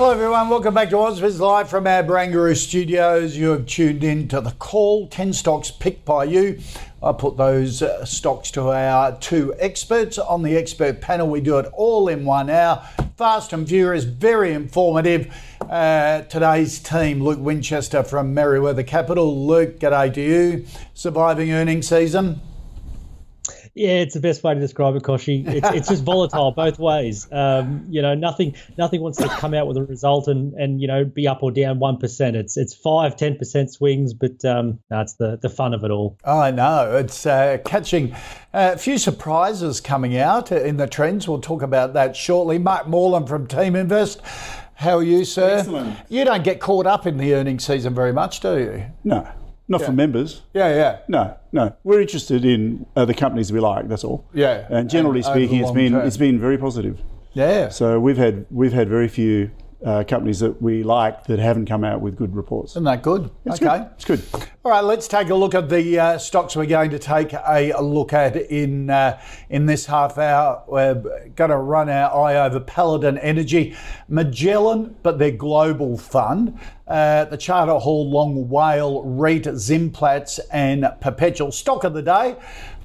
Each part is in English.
Hello, everyone. Welcome back to Ausbiz Live from our Barangaroo studios. You have tuned in to the call 10 stocks picked by you. I put those uh, stocks to our two experts on the expert panel. We do it all in one hour. Fast and furious, very informative. Uh, today's team, Luke Winchester from Merewether Capital. Luke, g'day to you. Surviving earnings season? Yeah, it's the best way to describe it, Koshi. It's, it's just volatile both ways. Um, you know, nothing nothing wants to come out with a result and, and you know be up or down one percent. It's it's five ten percent swings, but um, that's the the fun of it all. I know it's uh, catching a few surprises coming out in the trends. We'll talk about that shortly. Mark Moreland from Team Invest. How are you, sir? Excellent. You don't get caught up in the earnings season very much, do you? No, not for members. Yeah, yeah. No, no. We're interested in uh, the companies we like. That's all. Yeah, And generally and speaking, it's been term. it's been very positive. Yeah. So we've had we've had very few uh, companies that we like that haven't come out with good reports. Isn't that good? It's okay. good. It's good. All right, let's take a look at the uh, stocks we're going to take a, look at in uh, in this half hour. We're going to run our eye over Paladin Energy, Magellan, but their global fund, uh, the Charter Hall Long WALE, REIT, Zimplats, and Perpetual. Stock of the day.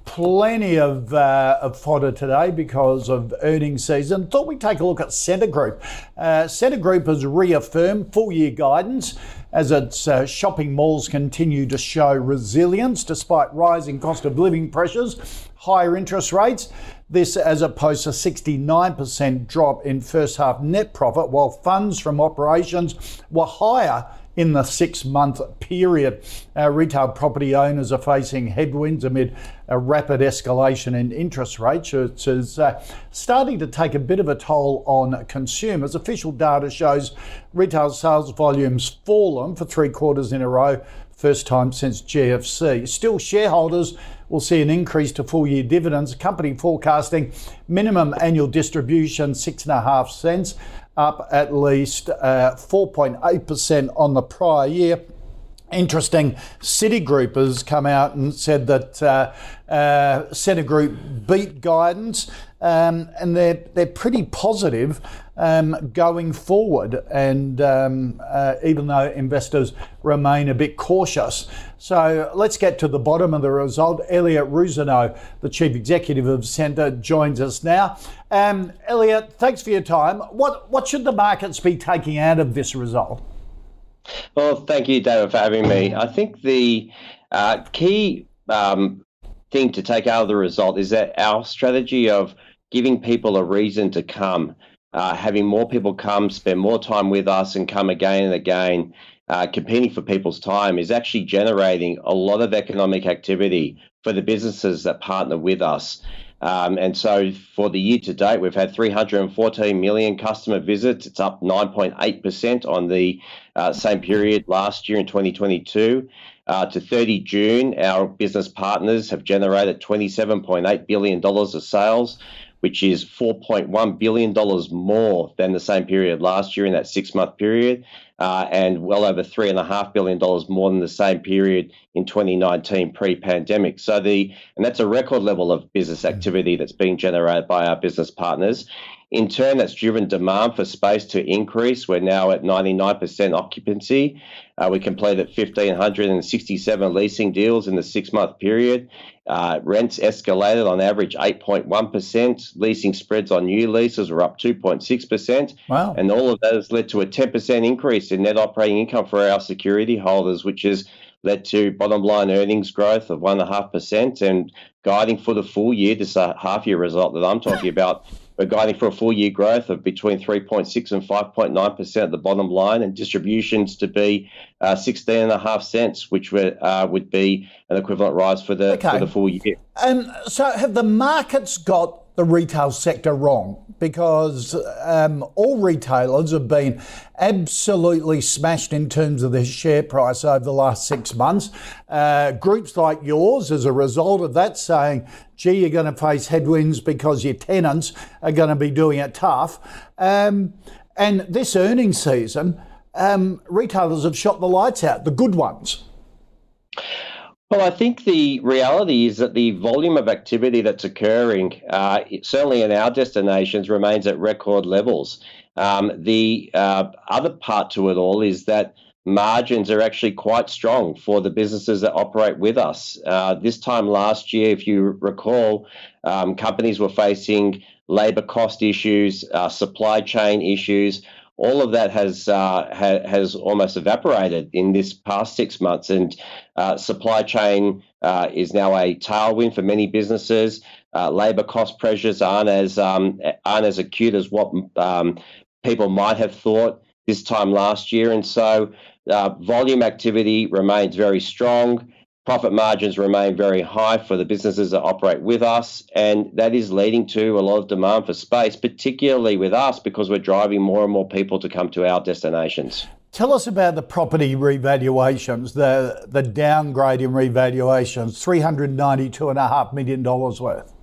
Plenty of, uh, of fodder today because of earnings season. Thought we'd take a look at Scentre Group. Uh, Scentre Group has reaffirmed full year guidance as its uh, shopping malls continue to show resilience despite rising cost of living pressures, higher interest rates. This as opposed to 69% drop in first half net profit, while funds from operations were higher in the six month period. Our retail property owners are facing headwinds amid a rapid escalation in interest rates, which is uh, starting to take a bit of a toll on consumers. Official data shows retail sales volumes fallen for three quarters in a row, first time since GFC. Still, shareholders will see an increase to full year dividends. Company forecasting minimum annual distribution six and a half cents, up at least uh, 4.8% on the prior year. Interesting, Citigroup has come out and said that uh, uh, Scentre Group beat guidance, um, and they're they're pretty positive um, going forward. And um, uh, even though investors remain a bit cautious, so let's get to the bottom of the result. Elliott Rusanow, the chief executive of Scentre, joins us now. Um, Elliot, thanks for your time. What what should the markets be taking out of this result? Well, thank you, David, for having me. I think the uh, key um, thing to take out of the result is that our strategy of giving people a reason to come, uh, having more people come, spend more time with us, and come again and again, uh, competing for people's time is actually generating a lot of economic activity for the businesses that partner with us. Um, and so for the year to date, we've had 314 million customer visits. It's up 9.8% on the uh, same period last year in 2022. Uh, to 30 June, our business partners have generated $27.8 billion of sales, which is $4.1 billion more than the same period last year in that six month period, uh, and well over $3.5 billion more than the same period in 2019 pre pandemic. So, the and that's a record level of business activity that's being generated by our business partners. In turn, that's driven demand for space to increase. We're now at 99% occupancy. Uh, we completed 1,567 leasing deals in the six month period. Uh, rents escalated on average 8.1%. Leasing spreads on new leases were up 2.6%. Wow. And all of that has led to a 10% increase in net operating income for our security holders, which has led to bottom line earnings growth of 1.5% and guiding for the full year, this half year result that I'm talking about, we're guiding for a full year growth of between 3.6 and 5.9% at the bottom line, and distributions to be uh, 16 and a half cents, which would, uh, would be an equivalent rise for the, Okay. for the full year. And so, have the markets got the retail sector wrong? Because um, all retailers have been absolutely smashed in terms of their share price over the last six months. Uh, groups like yours, as a result of that, saying, gee, you're going to face headwinds because your tenants are going to be doing it tough. Um, and this earnings season, um, retailers have shot the lights out, the good ones. Well, I think the reality is that the volume of activity that's occurring, uh, certainly in our destinations, remains at record levels. Um, the uh, other part to it all is that margins are actually quite strong for the businesses that operate with us. Uh, this time last year, if you recall, um, companies were facing labour cost issues, uh, supply chain issues all of that has uh, ha- has almost evaporated in this past six months, and uh, supply chain uh, is now a tailwind for many businesses. Uh, Labour cost pressures aren't as um, aren't as acute as what um, people might have thought this time last year, and so uh, volume activity remains very strong. Profit margins remain very high for the businesses that operate with us, and that is leading to a lot of demand for space, particularly with us because we're driving more and more people to come to our destinations. Tell us about the property revaluations, the the downgrade in revaluations, three hundred ninety two and a half million dollars worth.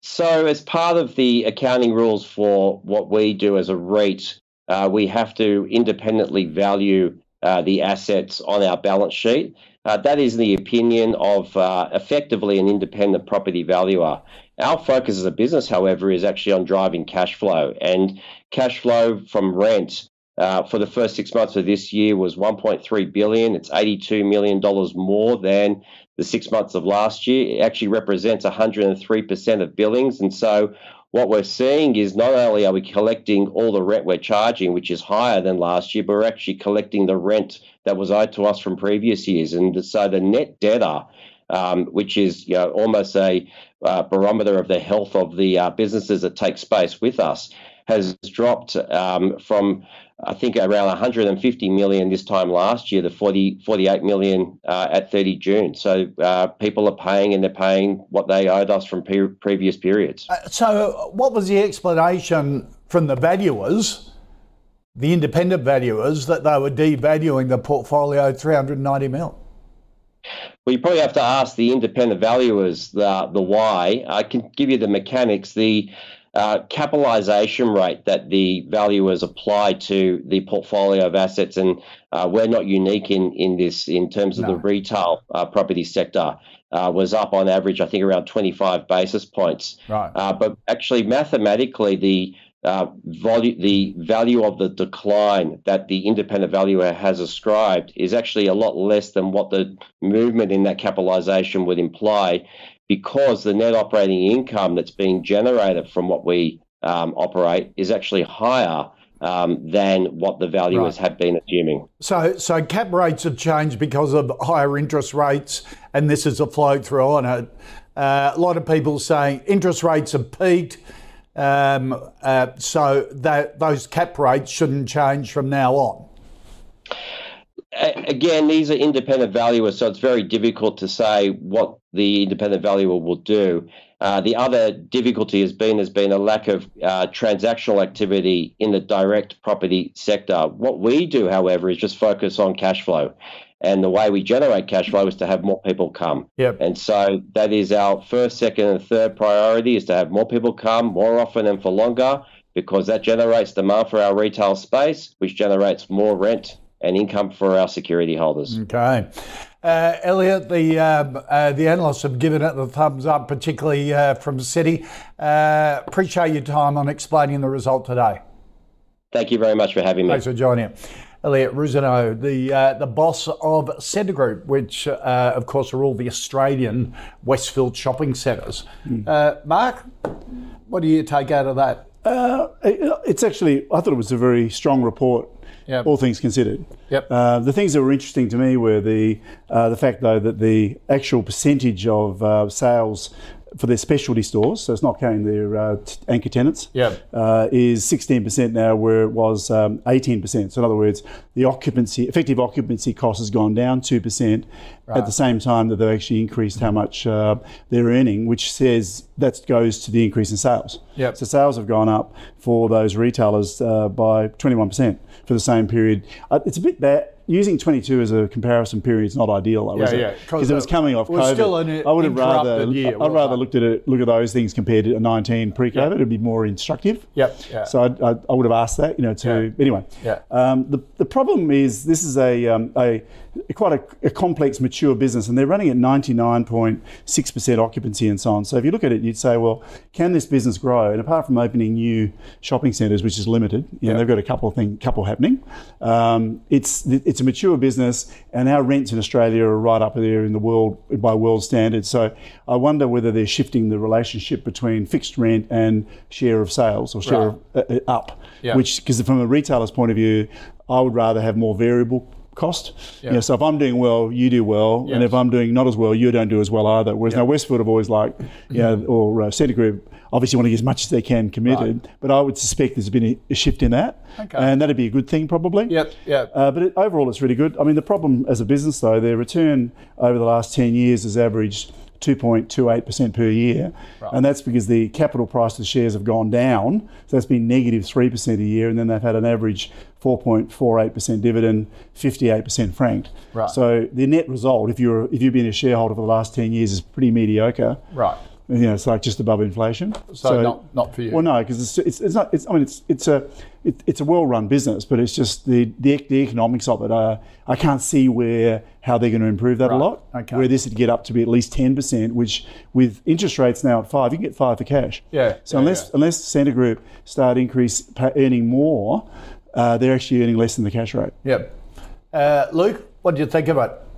So, as part of the accounting rules for what we do as a REIT, uh, we have to independently value uh, the assets on our balance sheet. Uh, that is the opinion of uh, effectively an independent property valuer. Our focus as a business, however, is actually on driving cash flow. And cash flow from rent uh, for the first six months of this year was 1.3 billion. It's 82 million dollars more than the six months of last year. It actually represents 103% of billings. And so what we're seeing is not only are we collecting all the rent we're charging, which is higher than last year, but we're actually collecting the rent that was owed to us from previous years. And so the net debtor, um, which is you know, almost a uh, barometer of the health of the uh, businesses that take space with us, has dropped um, from I think around 150 million this time last year the 40, 48 million uh, at 30 June. So uh, people are paying and they're paying what they owed us from pe- previous periods. So, what was the explanation from the valuers, the independent valuers, that they were devaluing the portfolio 390 mil? Well, you probably have to ask the independent valuers the, the why. I can give you the mechanics. The uh, capitalisation rate that the valuers apply to the portfolio of assets, and uh, we're not unique in, in this in terms of No. the retail uh, property sector, uh, was up on average, I think, around 25 basis points. Right. Uh, but actually, mathematically, the uh, value, the value of the decline that the independent valuer has ascribed is actually a lot less than what the movement in that capitalisation would imply, because the net operating income that's being generated from what we um, operate is actually higher um, than what the valuers Right. had been assuming. So, so cap rates have changed because of higher interest rates, and this is a flow through on it. Uh, a lot of people saying interest rates have peaked, um, uh, so that those cap rates shouldn't change from now on. Again, these are independent valuers, so it's very difficult to say what the independent valuer will do. Uh, the other difficulty has been has been a lack of uh, transactional activity in the direct property sector. What we do, however, is just focus on cash flow, and the way we generate cash flow is to have more people come. Yep. And so that is our first, second, and third priority: is to have more people come more often and for longer, because that generates demand for our retail space, which generates more rent and income for our security holders. Okay. Uh, Elliott, the um, uh, the analysts have given it the thumbs up, particularly uh, from Citi. Uh, appreciate your time on explaining the result today. Thank you very much for having me. Thanks for joining. Elliott Rusanow, the uh, the boss of Scentre Group, which uh, of course are all the Australian Westfield shopping centres. Uh, Mark, what do you take out of that? Uh, it- it's actually, I thought it was a very strong report, Yep. all things considered. Yep. Uh, the things that were interesting to me were the uh, the fact, though, that the actual percentage of uh, sales for their specialty stores, so it's not counting their uh, t- anchor tenants, Yep. uh, is 16% now, where it was um, 18%. So in other words, the occupancy, effective occupancy cost has gone down 2% at the same time that they've actually increased how much uh, they're earning, which says that goes to the increase in sales. Yep. So sales have gone up for those retailers uh, by 21% for the same period. Uh, it's a bit bad. Using 22 as a comparison period is not ideal, though, Yeah, yeah, 'cause Because it was coming off COVID. still an I would have rather, year, I'd rather looked at it, look at those things compared to 19 pre-COVID. It'd be more instructive. Yep, yeah. So I'd, I'd, I would have asked that, you know. To anyway. Yeah. Um, the the problem is this is a um, a quite a, a complex, mature business, and they're running at 99.6 percent occupancy and so on. So if you look at it, you'd say, well, can this business grow? And apart from opening new shopping centres, which is limited, you know, Yeah. they've got a couple of thing, couple happening. Um, it's it's a mature business, and our rents in Australia are right up there in the world by world standards. So I wonder whether they're shifting the relationship between fixed rent and share of sales or share Right. of, uh, uh, up, Yeah. which because from a retailer's point of view, I would rather have more variable cost. You know, so if I'm doing well, you do well, and if I'm doing not as well, you don't do as well either. Whereas now Westfield have always like, you know, or uh, Scentre Group obviously want to get as much as they can committed, but I would suspect there's been a, a shift in that, Okay. and that'd be a good thing probably. Yep, yep. Uh, but it, overall, it's really good. I mean, the problem as a business, though, their return over the last 10 years has averaged 2.28% per year. And that's because the capital price of the shares have gone down. So that's been negative 3% a year. And then they've had an average 4.48% dividend, 58% franked. Right. So the net result, if, you're, if you've been a shareholder for the last 10 years, is pretty mediocre. Right. You know, it's like just above inflation. So not- not for you. Well, no, because it's, it's, it's not. It's, I mean, it's it's a it, it's a well-run business, but it's just the the, the economics of it. Uh, I can't see where how they're going to improve that Right, a lot. okay. Where this would get up to be at least ten percent, which with interest rates now at five, you can get five for cash. Yeah, So yeah, unless yeah. unless Scentre Group start increase pa- earning more, uh, they're actually earning less than the cash rate. Yep. Uh, Luke, what do you think it?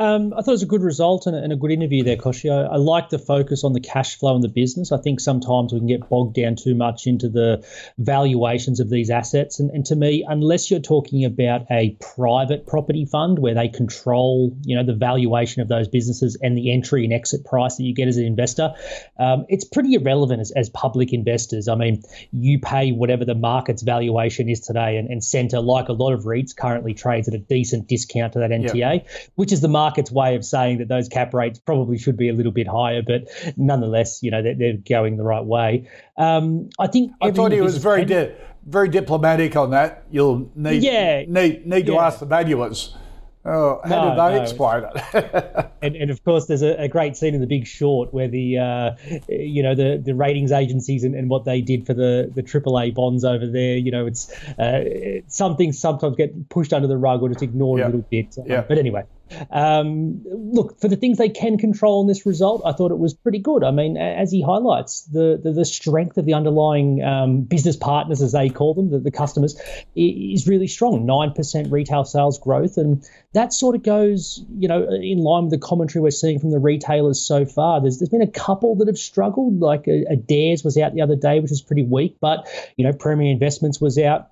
Um, I thought it was a good result and a, and a good interview there, Koshi. I, I like the focus on the cash flow in the business. I think sometimes we can get bogged down too much into the valuations of these assets. And, and to me, unless you're talking about a private property fund where they control, you know, the valuation of those businesses and the entry and exit price that you get as an investor, um, it's pretty irrelevant as, as public investors. I mean, you pay whatever the market's valuation is today, and, and Scentre, like a lot of REITs, currently trades at a decent discount to that NTA, which is the market's way of saying that those cap rates probably should be a little bit higher, but nonetheless, you know, they're, they're going the right way. Um, I think I thought he was very di- very diplomatic on that. You'll need Yeah, need need to yeah. ask the valuers. Oh, how No, did they no. explain it? And, and of course, there's a, a great scene in The Big Short where the uh, you know the, the ratings agencies and, and what they did for the the AAA bonds over there. You know, it's uh, some things sometimes get pushed under the rug or just ignored Yeah. a little bit. Yeah. But anyway, um, look for the things they can control in this result. I thought it was pretty good. I mean, as he highlights, the the, the strength of the underlying um, business partners, as they call them, the, the customers, is really strong. Nine percent retail sales growth, and that sort of goes, you know, in line with the commentary we're seeing from the retailers so far. There's there's been a couple that have struggled, like a, a Adairs was out the other day, which was pretty weak, but you know, Premier Investments was out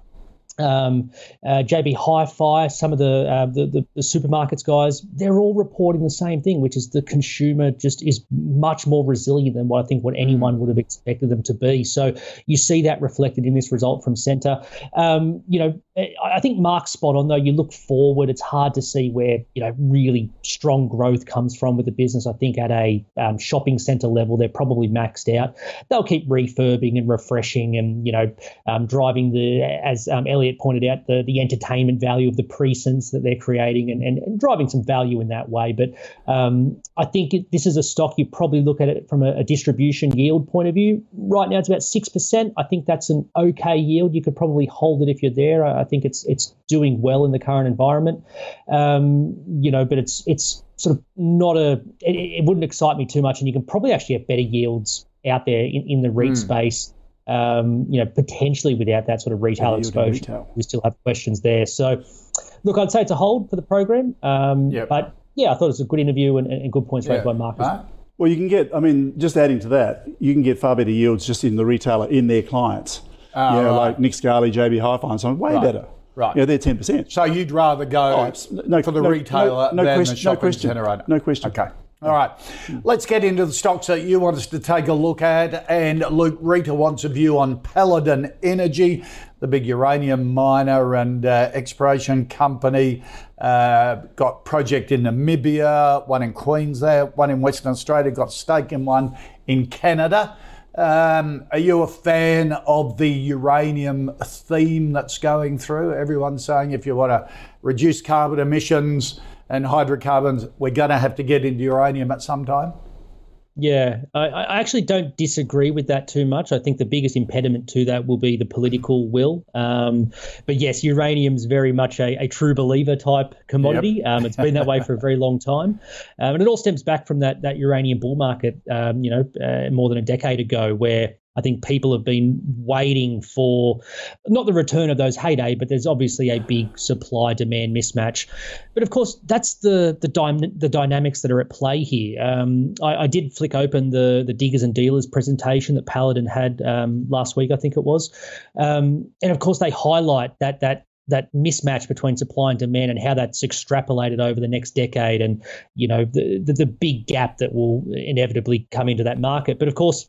um, uh, JB Hi-Fi, some of the, uh, the, the the supermarkets guys, they're all reporting the same thing, which is the consumer just is much more resilient than what I think what anyone would have expected them to be. So you see that reflected in this result from Scentre. Um, you know, I think Mark's spot on though. You look forward, it's hard to see where you know really strong growth comes from with the business. I think at a um, shopping centre level, they're probably maxed out. They'll keep refurbing and refreshing, and you know, um, driving the as um, Pointed out the the entertainment value of the precincts that they're creating, and, and, and driving some value in that way. But um, I think it, this is a stock you probably look at it from a, a distribution yield point of view. Right now, it's about six percent. I think that's an okay yield. You could probably hold it if you're there. I, I think it's it's doing well in the current environment. Um, you know, but it's it's sort of not a. It, it wouldn't excite me too much, and you can probably actually have better yields out there in, in the REIT space. Um, you know, potentially without that sort of retail Better yield in exposure, retail. we still have questions there. So, look, I'd say it's a hold for the program. Um, Yep. But yeah, I thought it was a good interview and, and good points raised by Marcus. Right? Well, you can get. I mean, just adding to that, you can get far better yields just in the retailer in their clients. Ah, you know, right. like Nick Scali, JB Hi-Fi, and so on. Way Right. better. Right. Yeah, they're ten percent. So you'd rather go Oh, no, for the no- retailer no- no than question- the no shopping question. centre owner? No question. Okay. All right, let's get into the stocks that you want us to take a look at. And Luke Rita wants a view on Paladin Energy, the big uranium miner and uh, exploration company. Uh, got project in Namibia, one in Queensland, one in Western Australia. Got stake in one in Canada. Um, are you a fan of the uranium theme that's going through? Everyone's saying if you want to reduce carbon emissions and hydrocarbons, we're going to have to get into uranium at some time. Yeah, I, I, actually don't disagree with that too much. I think the biggest impediment to that will be the political will. Um, but yes, uranium's very much a, a true believer type commodity. Yep. Um, it's been that way for a very long time, um, and it all stems back from that that uranium bull market. Um, you know, uh, more than a decade ago, where I think people have been waiting for not the return of those heyday, but there's obviously a big supply demand mismatch. But of course, that's the the, dy- the dynamics that are at play here. Um, I, I, did flick open the the diggers and dealers presentation that Paladin had um, last week, I think it was, um, and of course they highlight that that that mismatch between supply and demand and how that's extrapolated over the next decade and you know the, the, the big gap that will inevitably come into that market but of course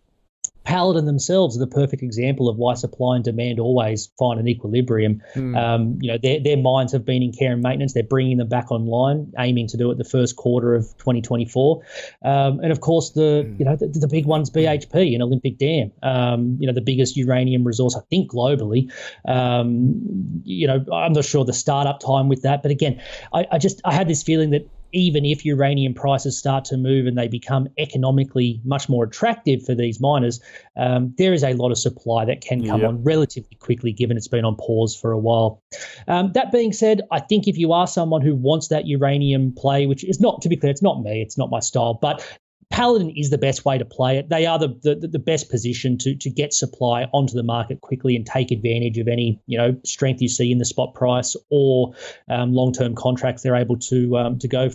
Paladin themselves are the perfect example of why supply and demand always find an equilibrium. Mm. Um, you know, their, their mines have been in care and maintenance. They're bringing them back online, aiming to do it the first quarter of 2024. Um, and of course, the mm. you know the, the, big one's BHP and Olympic Dam. Um, you know, the biggest uranium resource I think globally. Um, you know, I'm not sure the startup time with that, but again, I, I just I had this feeling that even if uranium prices start to move and they become economically much more attractive for these miners, um, there is a lot of supply that can come yep. on relatively quickly, given it's been on pause for a while. Um, that being said, I think if you are someone who wants that uranium play, which is not, to be clear, it's not me, it's not my style, but Paladin is the best way to play it. They are the, the, the best position to to get supply onto the market quickly and take advantage of any you know strength you see in the spot price or um, long term contracts they're able to um, to go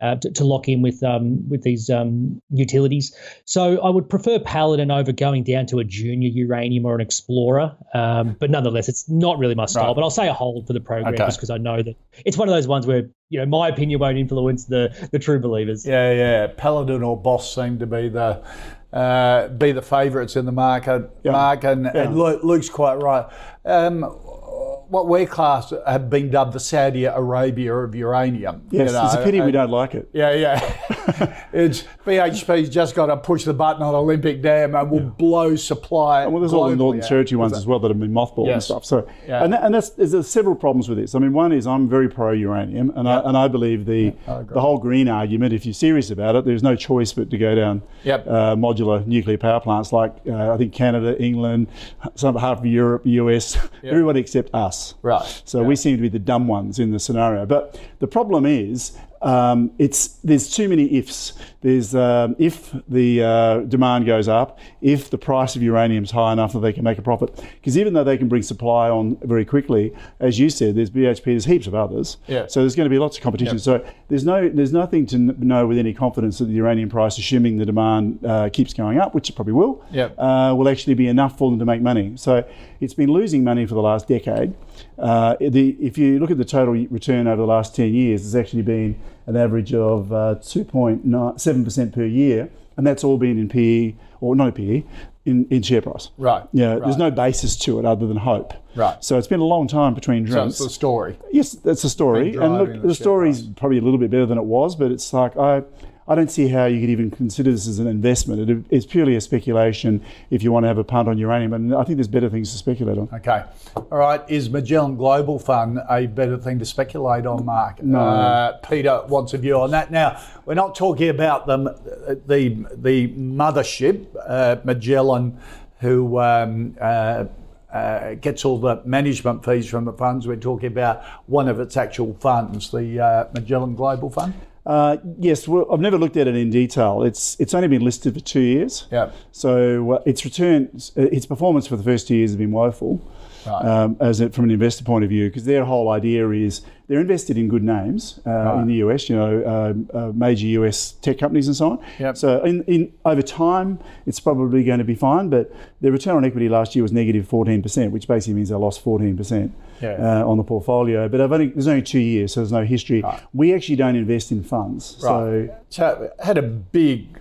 uh, to, to, lock in with um, with these um, utilities. So I would prefer Paladin over going down to a junior uranium or an explorer. Um, but nonetheless, it's not really my style. Right. But I'll say a hold for the program okay. just because I know that it's one of those ones where you know my opinion won't influence the the true believers. Yeah, yeah. Paladin or Boss seem to be the uh, be the favourites in the market. Yeah. Mark and, yeah. and Luke's quite right. Um, what we're class have been dubbed the Saudi Arabia of uranium. Yes, you know, it's a pity and, we don't like it. Yeah, yeah. it's BHP's just got to push the button on Olympic Dam and will yeah. blow supply. And well, there's all the Northern Territory ones as well that have been mothballed yes. and stuff. So, yeah. and, that, and that's there's several problems with this. I mean, one is I'm very pro uranium, and I and I believe the I the whole green argument. If you're serious about it, there's no choice but to go down yep. uh, modular nuclear power plants like uh, I think Canada, England, some half of Europe, US, yep. everybody except us. Right. So we seem to be the dumb ones in the scenario. But the problem is um, it's there's too many ifs. There's um, if the uh, demand goes up, if the price of uranium is high enough that they can make a profit. Because even though they can bring supply on very quickly, as you said, there's BHP, there's heaps of others. Yeah. So there's going to be lots of competition. Yep. So there's no there's nothing to know with any confidence that the uranium price, assuming the demand uh, keeps going up, which it probably will, yep. uh, will actually be enough for them to make money. So it's been losing money for the last decade. Uh, the, if you look at the total return over the last 10 years, it's actually been an average of uh, 2.7% per year, and that's all been in PE, or no PE, in, in share price. Right. Yeah, right. there's no basis to it other than hope. Right. So it's been a long time between drinks. So it's the story. Yes, that's the story. And look, the story's probably a little bit better than it was, but it's like I I don't see how you could even consider this as an investment. It, it's purely a speculation if you want to have a punt on uranium, and I think there's better things to speculate on. Okay. All right. Is Magellan Global Fund a better thing to speculate on, Mark? No. Uh, Peter wants a view on that. Now, we're not talking about the, the, the mothership, uh, Magellan, who. Um, uh, uh, gets all the management fees from the funds. We're talking about one of its actual funds, the uh, Magellan Global Fund. Uh, yes, well, I've never looked at it in detail. It's it's only been listed for two years. Yeah. So uh, its return, uh, its performance for the first two years has been woeful. um, as a, from an investor point of view, because their whole idea is they're invested in good names uh, in the US, you know, uh, uh, major US tech companies and so on. Yep. So in, in over time, it's probably going to be fine. But their return on equity last year was negative 14%, which basically means they lost 14% Yeah. uh, on the portfolio. But I've only, there's only two years, so there's no history. We actually don't invest in funds. So Right. So it had a big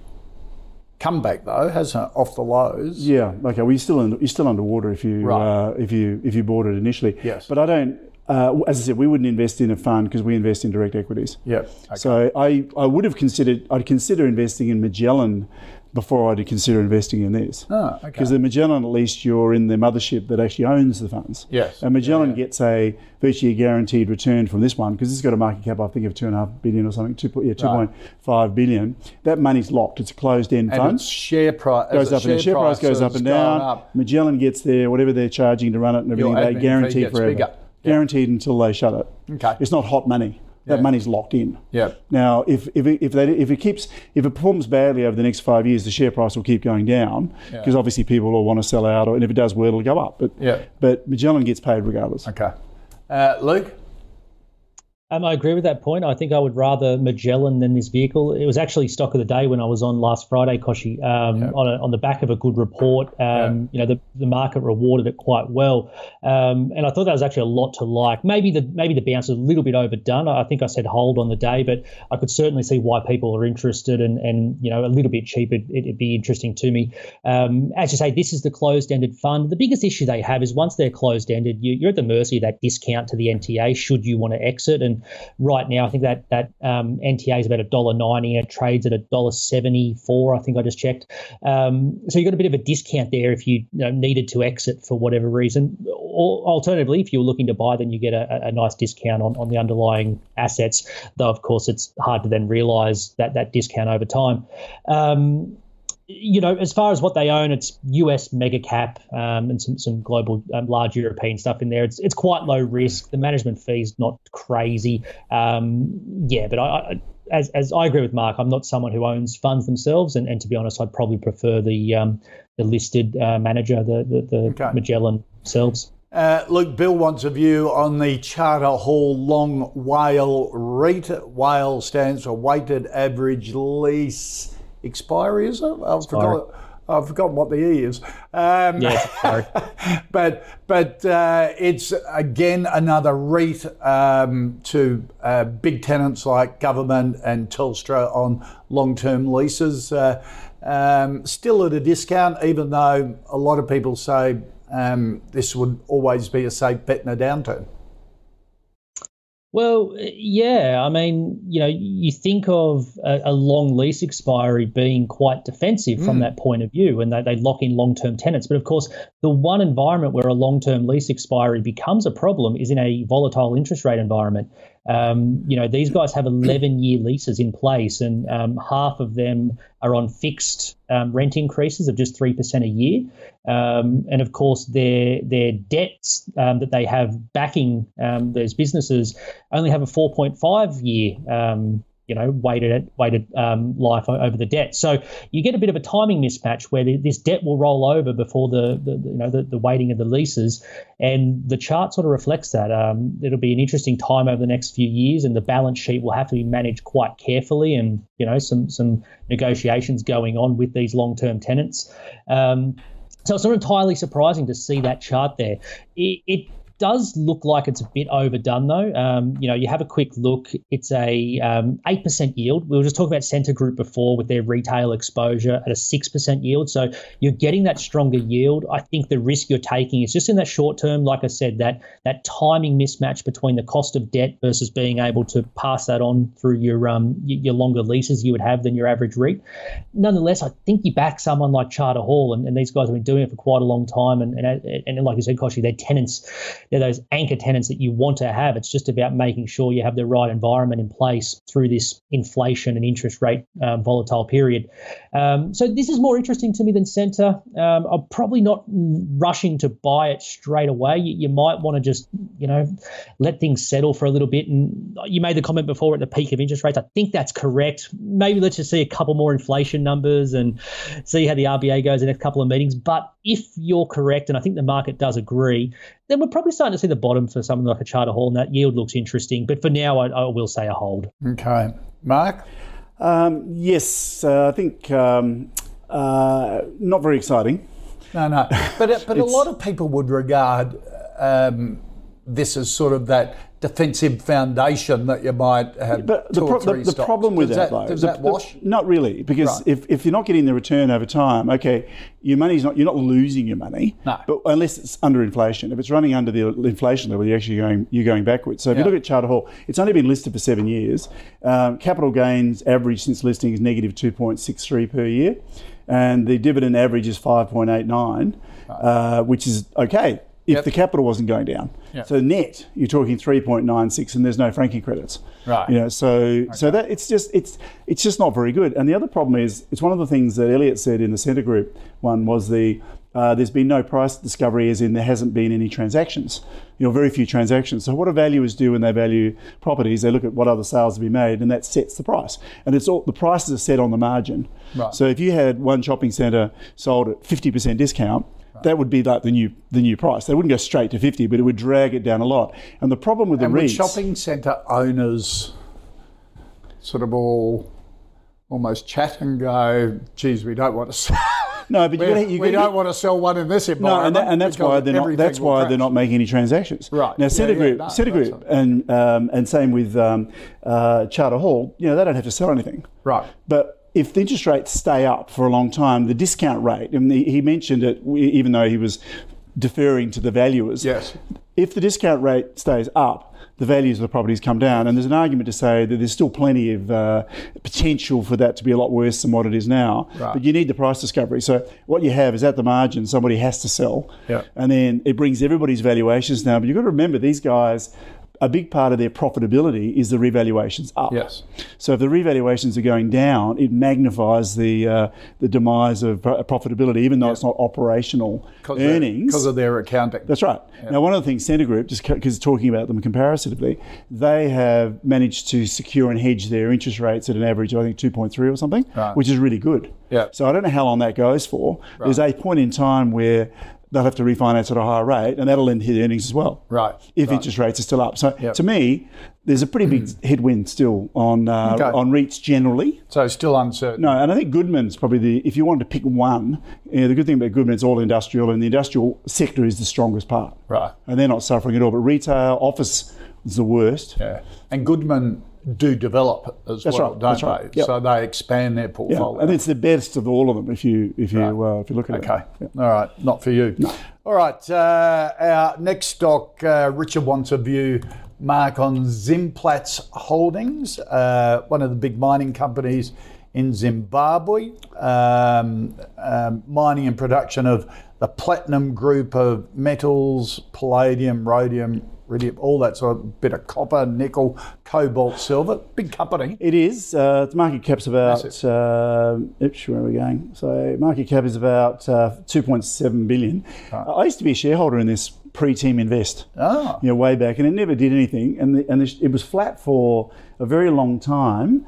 comeback though, hasn't it, off the lows? Yeah. Okay. Well, you're still in, you're still underwater if you Right. uh, if you if you bought it initially. Yes. But I don't. Uh, as I said, we wouldn't invest in a fund because we invest in direct equities. Yep. Okay. So I, I would have considered I'd consider investing in Magellan before I'd consider investing in this. Oh, okay. Because the Magellan, at least you're in the mothership that actually owns the funds. Yes. And Magellan Yeah, yeah. gets a virtually a guaranteed return from this one because it's got a market cap, I think, of two and a half billion or something. Two, yeah, two point five billion. That money's locked. It's a closed-end and fund share price goes up and the share price goes up and down. up. Magellan gets there, whatever they're charging to run it and everything, Your they guarantee forever. bigger. Yeah. Guaranteed until they shut it. Okay. It's not hot money. That Yeah. money's locked in. Yep. Now, if if it, if, they, if it keeps if it performs badly over the next five years, the share price will keep going down because obviously people will want to sell out, or and if it does well, it'll go up. But Yeah. but Magellan gets paid regardless. Okay. Uh, Luke? Um, I agree with that point. I think I would rather Magellan than this vehicle. It was actually stock of the day when I was on last Friday, Koshi, um, on, a, on the back of a good report. Um, You know, the, the market rewarded it quite well, um, and I thought that was actually a lot to like. Maybe the maybe the bounce was a little bit overdone. I think I said hold on the day, but I could certainly see why people are interested, and and you know, a little bit cheap. It, it'd be interesting to me. Um, as you say, this is the closed-ended fund. The biggest issue they have is once they're closed-ended, you, you're at the mercy of that discount to the NTA. Should you want to exit, and right now I think that that um, NTA is about a dollar ninety. It trades at a dollar seventy-four. I think I just checked. Um, so you got a bit of a discount there if you, you know, needed to exit for whatever reason. Or alternatively, if you're looking to buy, then you get a, a nice discount on, on the underlying assets. Though of course it's hard to then realise that that discount over time. Um, you know, as far as what they own, it's US mega cap um, and some, some global um, large European stuff in there. It's it's quite low risk. The management fee's not crazy. Um, yeah, but I, I as as I agree with Mark, I'm not someone who owns funds themselves, and, and to be honest, I'd probably prefer the um, the listed uh, manager, the the, the Okay. Magellan themselves. Uh, Luke, Bill wants a view on the Charter Hall Long WALE REIT. WALE stands for Weighted Average Lease Expiry, is it? I've forgotten, I've forgotten what the E is. Um, Yeah, sorry. but but uh, it's again another REIT um, to uh, big tenants like government and Telstra on long-term leases. Uh, um, still at a discount, even though a lot of people say um, this would always be a safe bet in a downturn. Well, yeah. I mean, you know, you think of a, a long lease expiry being quite defensive from that point of view, and they, they lock in long term tenants. But of course, the one environment where a long term lease expiry becomes a problem is in a volatile interest rate environment. Um, you know, these guys have 11 year leases in place, and um, half of them are on fixed um, rent increases of just 3% a year. Um, and of course, their, their debts um, that they have backing um, those businesses only have a 4.5 year. Um, you know, weighted weighted um, life over the debt, so you get a bit of a timing mismatch where the, this debt will roll over before the, the you know the, the weighting of the leases, and the chart sort of reflects that. Um, it'll be an interesting time over the next few years, and the balance sheet will have to be managed quite carefully, and you know some some negotiations going on with these long term tenants. Um, so it's not entirely surprising to see that chart there. It, it does look like it's a bit overdone, though. Um, you know, you have a quick look. It's a um, eight percent yield. We were just talking about Scentre Group before with their retail exposure at a six percent yield. So you're getting that stronger yield. I think the risk you're taking is just in that short term. Like I said, that that timing mismatch between the cost of debt versus being able to pass that on through your um your longer leases you would have than your average REIT. Nonetheless, I think you back someone like Charter Hall, and, and these guys have been doing it for quite a long time. And and, and like you said, Koshi, they're tenants they're those anchor tenants that you want to have. It's just about making sure you have the right environment in place through this inflation and interest rate um, volatile period. Um, so this is more interesting to me than Scentre. Um, I'm probably not rushing to buy it straight away. You, you might want to just you know let things settle for a little bit. And you made the comment before at the peak of interest rates. I think that's correct. Maybe let's just see a couple more inflation numbers and see how the RBA goes in the next couple of meetings. But if you're correct, and I think the market does agree, then we're probably starting to see the bottom for something like a Charter Hall, and that yield looks interesting. But for now, I, I will say a hold. Okay. Mark? Um, yes, uh, I think um, uh, not very exciting. No, no. But, but a lot of people would regard um, this is sort of that defensive foundation that you might have. But the, pro- the, the problem with does that, that, though, does the- that wash? not really, because Right. if, if you're not getting the return over time, okay, your money's not you're not losing your money, No. but unless it's under inflation. If it's running under the inflation level, you're actually going you're going backwards. So if Yeah. you look at Charter Hall, it's only been listed for seven years. Um, capital gains average since listing is negative two point six three per year, and the dividend average is five point eight nine, uh, which is okay. If Yep. the capital wasn't going down, Yep. so net you're talking 3.96, and there's no franking credits. Right. You know, so so that it's just it's it's just not very good. And the other problem is it's one of the things that Elliott said in the Scentre Group one was the uh, there's been no price discovery, as in there hasn't been any transactions. You know, very few transactions. So what do valuers do when they value properties? They look at what other sales have been made, and that sets the price. And it's all the prices are set on the margin. Right. So if you had one shopping centre sold at 50% discount. That would be like the new the new price. They wouldn't go straight to fifty, but it would drag it down a lot. And the problem with the And REITs, shopping centre owners sort of all almost chat and go, geez, we don't want to sell. no, but you we, gotta, you we gotta- don't want to sell one in this No, environment. and, that, and that's why they're not. That's why crash. they're not making any transactions. Right. now, Yeah, Scentre yeah, Group, no, Scentre that's Group, and um, and same with um, uh, Charter Hall. You know, they don't have to sell anything. Right. But if the interest rates stay up for a long time, the discount rate, and he mentioned it, even though he was deferring to the valuers. Yes. If the discount rate stays up, the values of the properties come down, and there's an argument to say that there's still plenty of uh, potential for that to be a lot worse than what it is now. Right. But you need the price discovery. So what you have is at the margin, somebody has to sell, Yeah. and then it brings everybody's valuations down. But you've got to remember these guys. A big part of their profitability is the revaluations up. Yes. So if the revaluations are going down, it magnifies the uh, the demise of profitability, even though it's not operational earnings. Because of their accounting. That's right. Now, one of the things Scentre Group, just because talking about them comparatively, they have managed to secure and hedge their interest rates at an average, I think, 2.3 or something, Right. which is really good. Yeah. So I don't know how long that goes for. There's a point in time where they'll have to refinance at a higher rate, and that'll end hit earnings as well. Right, If right. interest rates are still up. So Yep. to me, there's a pretty big headwind still on uh, Okay. on REITs generally. so still uncertain. No, and I think Goodman's probably the. If you wanted to pick one, you know, the good thing about Goodman it's all industrial, and the industrial sector is the strongest part. Right. And they're not suffering at all. But retail, office is the worst. Yeah. And Goodman do develop as That's well, right, don't that's right. they? Yep. So they expand their Yeah, portfolio. and it's the best of all of them. If you if you uh, if you look at Okay. it. Okay, all right. Not for you. All right. Uh, our next stock, uh, Richard wants a view, Mark, on Zimplats Holdings, uh, one of the big mining companies in Zimbabwe, um, um, mining and production of the platinum group of metals, palladium, rhodium, iridium, all that sort of bit of copper, nickel, cobalt, silver. Big company. It is. Uh, its market cap's about. Uh, oops, where are we going? So market cap is about uh, 2.7 billion. I used to be a shareholder in this pre-Team Invest. Ah. you know, way back, and it never did anything, and the, and the, it was flat for a very long time.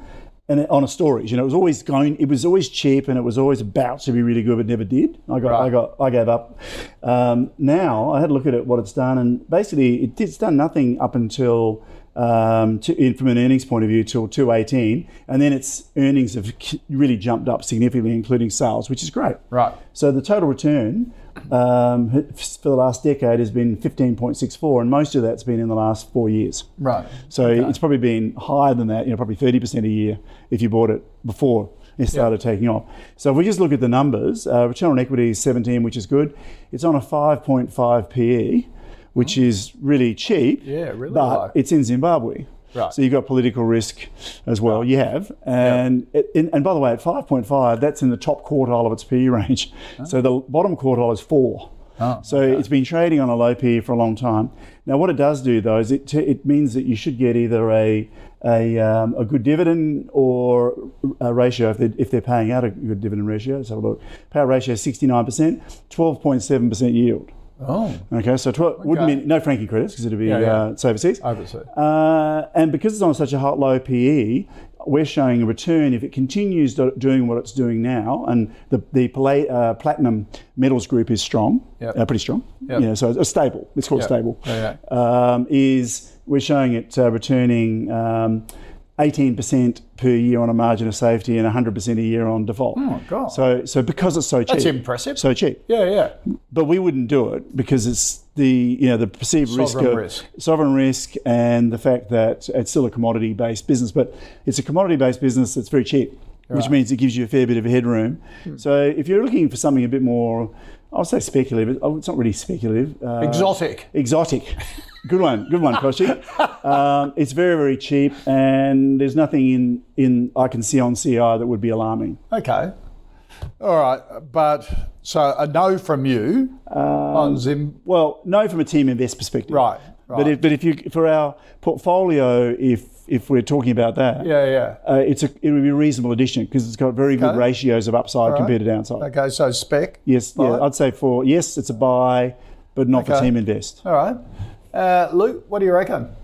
And on a storage, you know, it was always going. It was always cheap, and it was always about to be really good, but never did. I got, I got, I gave up. Um, now I had a look at it, what it's done, and basically it, it's done nothing up until. Um, to, in, from an earnings point of view, till 218, and then its earnings have really jumped up significantly, including sales, which is great. Right. So the total return um, for the last decade has been 15.64, and most of that's been in the last four years. Right. So it's probably been higher than that, you know, probably 30% a year if you bought it before it started taking off. So if we just look at the numbers, uh, return on equity is 17, which is good. It's on a 5.5 PE, which is really cheap. Oh. Yeah, really But low. it's in Zimbabwe. Right. So you've got political risk as well. You have, and it, and, and by the way, at five point five, that's in the top quartile of its PE range. So the bottom quartile is four. Oh, so it's been trading on a low PE for a long time. Now, what it does do though is it t- it means that you should get either a a, um, a good dividend or a ratio if they're, if they're paying out a good dividend ratio. Let's have a look. Payout ratio sixty nine percent, twelve point seven percent yield. Oh, Okay, so 12, wouldn't Okay. be no franking credits because it'd be Yeah, yeah. Uh, it's overseas. overseas. Uh, and because it's on such a hot low PE, we're showing a return if it continues do, doing what it's doing now, and the the pla- uh, platinum metals group is strong, Yep. uh, pretty strong. Yep. You know, so it's stable. It's called Yep. stable. Yeah, Um, is we're showing it uh, returning. Um, 18% per year on a margin of safety and 100% a year on default. Oh, God. So, so because it's so cheap, That's impressive. So cheap, Yeah, yeah. but we wouldn't do it because it's the you know the perceived risk Sovereign of risk. sovereign risk and the fact that it's still a commodity based business, but it's a commodity based business that's very cheap, which means it gives you a fair bit of headroom. Hmm. So if you're looking for something a bit more, I'll say speculative. oh, It's not really speculative. Uh, Exotic. Exotic. Good one, good one, Koshi. um, it's very, very cheap, and there's nothing in, in I can see on CI that would be alarming. Okay. All right. But so a no from you on Zim. Well, no, from a team invest perspective. Right. Right. But if, but if you for our portfolio, if if we're talking about that, yeah, yeah. uh, it's a it would be a reasonable addition because it's got very good ratios of upside right. compared to downside. Okay. So spec. Yes, Buy. yeah, I'd say for yes, it's a buy, but not for team invest. All right. Uh, Luke, what do you reckon?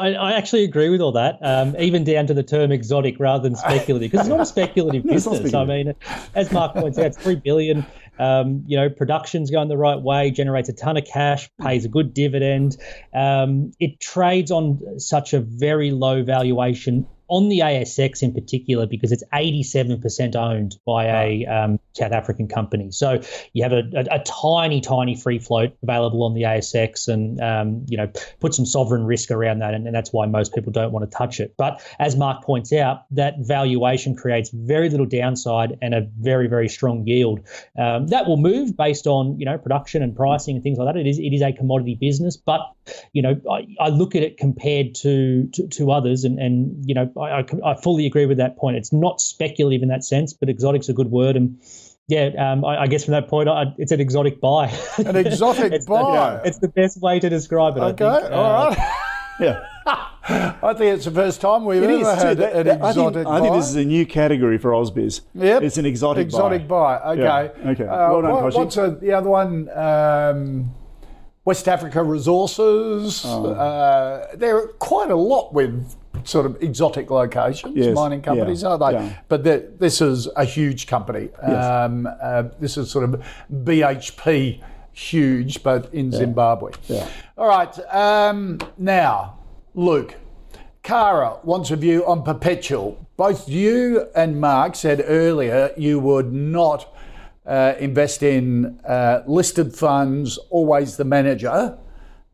I, I actually agree with all that, um, even down to the term exotic rather than speculative, because it's not a speculative not business. I mean, as Mark points out, it's three billion. Um, you know, production's going the right way, generates a ton of cash, pays a good dividend. Um, it trades on such a very low valuation on the ASX in particular because it's 87% owned by a um, South African company. So you have a, a, a tiny, tiny free float available on the ASX and, um, you know, put some sovereign risk around that. And, and that's why most people don't want to touch it. But as Mark points out, that valuation creates very little downside and a very, very strong yield. Um, that will move based on, you know, production and pricing and things like that. It is, it is a commodity business, but, you know, I, I look at it compared to, to, to others and, and, you know, I, I, I fully agree with that point. It's not speculative in that sense, but exotic's a good word. And yeah, um, I, I guess from that point, I, it's an exotic buy. An exotic it's buy. The, it's the best way to describe it. Okay. I think. All Uh, right. Yeah, I think it's the first time we've it ever is. had too. That- an that- I, exotic think, buy. I think this is a new category for Ausbiz. Yep. It's an exotic, exotic buy. buy. Okay. Yeah, okay. Uh, Well done, what- Kochie. what's a, the other one? Um, West Africa Resources. Oh. Uh, there are quite a lot with sort of exotic locations, Yes, mining companies, yeah, are they? yeah. But this is a huge company. Um, uh, this is sort of BHP huge, but in Zimbabwe. Yeah. All right. Um, now, Luke, Cara wants a view on Perpetual. Both you and Mark said earlier you would not uh, invest in uh, listed funds, always the manager,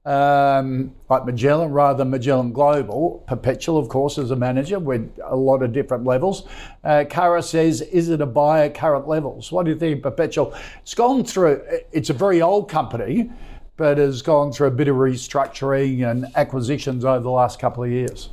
um, like Magellan rather than Magellan Global. Perpetual, of course, is a manager with a lot of different levels. Uh, Cara says, is it a buy at current levels? What do you think, Perpetual? It's gone through, it's a very old company, but has gone through a bit of restructuring and acquisitions over the last couple of years.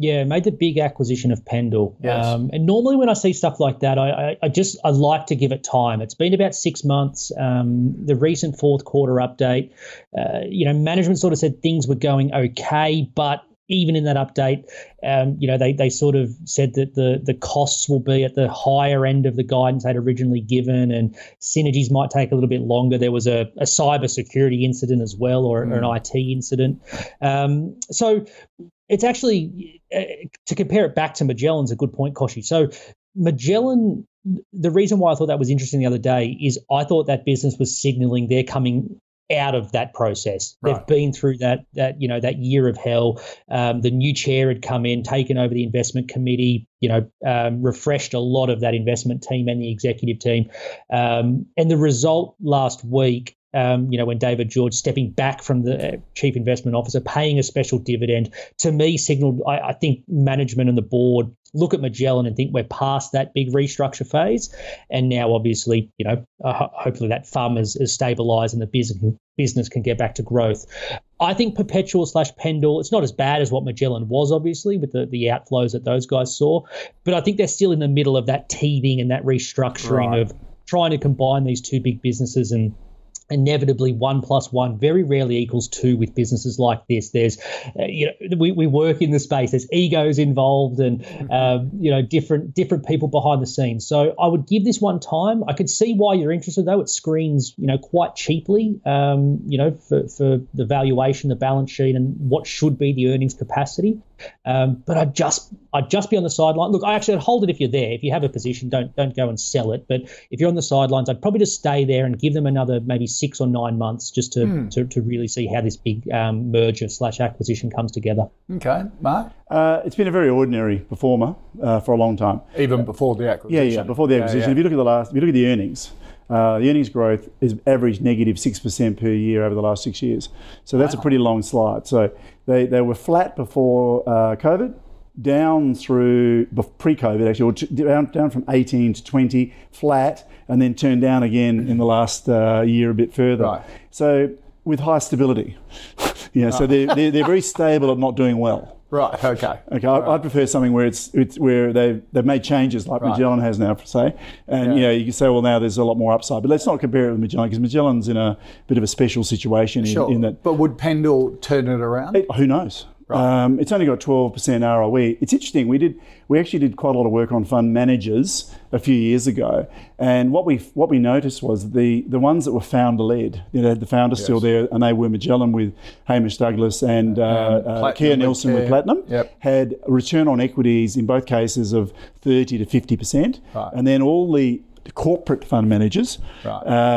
Yeah, made the big acquisition of Pendal. Yes. Um, and normally when I see stuff like that, I, I, I just I like to give it time. It's been about six months. Um, the recent fourth quarter update, uh, you know, management sort of said things were going okay, but even in that update, um, you know, they, they sort of said that the the costs will be at the higher end of the guidance they'd originally given, and synergies might take a little bit longer. There was a, a cyber security incident as well, or, or an IT incident. Um, so it's actually uh, to compare it back to Magellan's a good point, Kochie. So Magellan, the reason why I thought that was interesting the other day is I thought that business was signaling they're coming out of that process. Right. They've been through that that you know that year of hell. Um, the new chair had come in, taken over the investment committee. You know, um, refreshed a lot of that investment team and the executive team. Um, and the result last week um, you know, when David George stepping back from the uh, chief investment officer, paying a special dividend, to me signaled, I, I think management and the board look at Magellan and think we're past that big restructure phase. And now, obviously, you know, uh, hopefully that fund is, is stabilized and the business, business can get back to growth. I think Perpetual slash Pendal, it's not as bad as what Magellan was, obviously, with the, the outflows that those guys saw. But I think they're still in the middle of that teething and that restructuring Right. of trying to combine these two big businesses and inevitably one plus one very rarely equals two with businesses like this. There's uh, you know we, we work in the space. There's egos involved and um, you know different different people behind the scenes. So i would give this one time. I could see why you're interested though. It screens you know quite cheaply um, you know for, for the valuation the balance sheet and what should be the earnings capacity Um, but I'd just I'd just be on the sideline. Look, I actually I'd hold it if you're there. If you have a position, don't don't go and sell it. But if you're on the sidelines, I'd probably just stay there and give them another maybe six or nine months just to Hmm. to, to really see how this big um, merger slash acquisition comes together. Okay, Mark. Uh, it's been a very ordinary performer uh, for a long time. Even before the acquisition. yeah. yeah. Before the Yeah, acquisition, yeah. if you look at the last, if you look at the earnings, uh, the earnings growth is averaged negative negative six percent per year over the last six years. So that's a pretty long slide. So they, they were flat before uh, COVID, down through pre-COVID actually, or t- down down from 18 to 20, flat, and then turned down again in the last uh, year a bit further. Right. So with high stability, yeah. So they're, they're they're very stable at not doing well. Right, okay. Okay, I, I'd prefer something where it's it's where they've they've made changes like Right. Magellan has now, say, and you Yeah. know you can say, well, now there's a lot more upside. But let's not compare it with Magellan because Magellan's in a bit of a special situation in, Sure. in that But would Pendal turn it around? it- who knows. Um, it's only got 12% ROE. It's interesting. We did we actually did quite a lot of work on fund managers a few years ago, and what we what we noticed was the the ones that were founder led. You know, had the founders still there, and they were Magellan with Hamish Douglass and uh, uh, Platinum Kerr with Neilson with Kerr. Platinum Yep. had a return on equities in both cases of 30 to 50 percent, Right. and then all the corporate fund managers Right.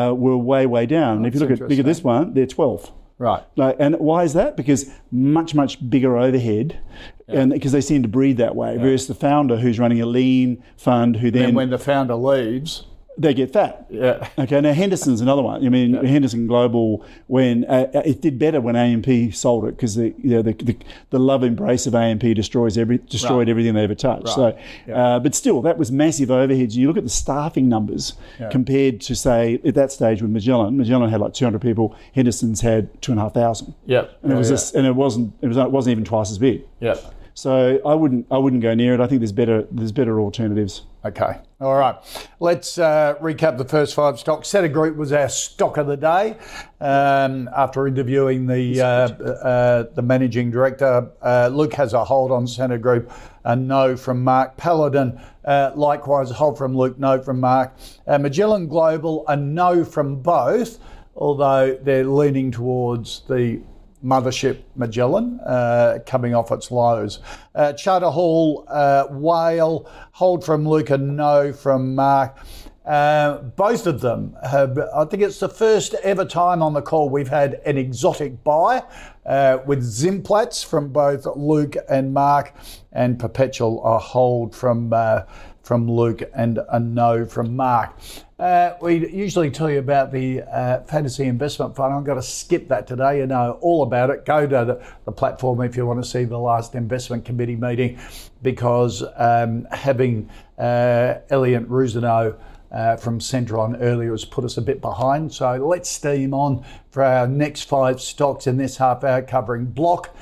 uh, were way way down. and if you look at look at this one, they're 12. Right. Like, and why is that? Because much, much bigger overhead, and because they seem to breed that way. Versus the founder who's running a lean fund, who then And when the founder leaves, they get fat. Yeah. Okay. Now Henderson's another one. I mean, Henderson Global when uh, it did better when AMP sold it because the, you know, the, the the love embrace of AMP destroys every destroyed Right. everything they ever touched. So, uh, but still, that was massive overheads. You look at the staffing numbers compared to say at that stage with Magellan. Magellan had like 200 people. Henderson's had two and a half thousand. Yep. And it was Yeah, just, and it wasn't it was it wasn't even twice as big. yeah. So I wouldn't I wouldn't go near it. I think there's better there's better alternatives. Okay. All right. Let's uh, recap the first five stocks. Scentre Group was our stock of the day. Um, after interviewing the uh, uh, the managing director, uh, Luke has a hold on Scentre Group. A no from Mark Paladin. Uh, likewise, a hold from Luke. No from Mark. Uh, Magellan Global. A no from both. Although they're leaning towards the Mothership Magellan uh, coming off its lows. Uh, Charter Hall, uh, WALE, hold from and no from Mark. Uh, both of them have, I think it's the first ever time on the call we've had an exotic buy uh, with Zimplats from both Luke and Mark, and Perpetual a hold from uh, from Luke and a no from Mark. Uh, we usually tell you about the uh, fantasy investment fund. I'm going to skip that today. You know all about it. Go to the, the platform if you want to see the last investment committee meeting, because um, having uh, Elliott Rusanow uh, from Centron earlier has put us a bit behind. So let's steam on for our next five stocks in this half hour, covering Block,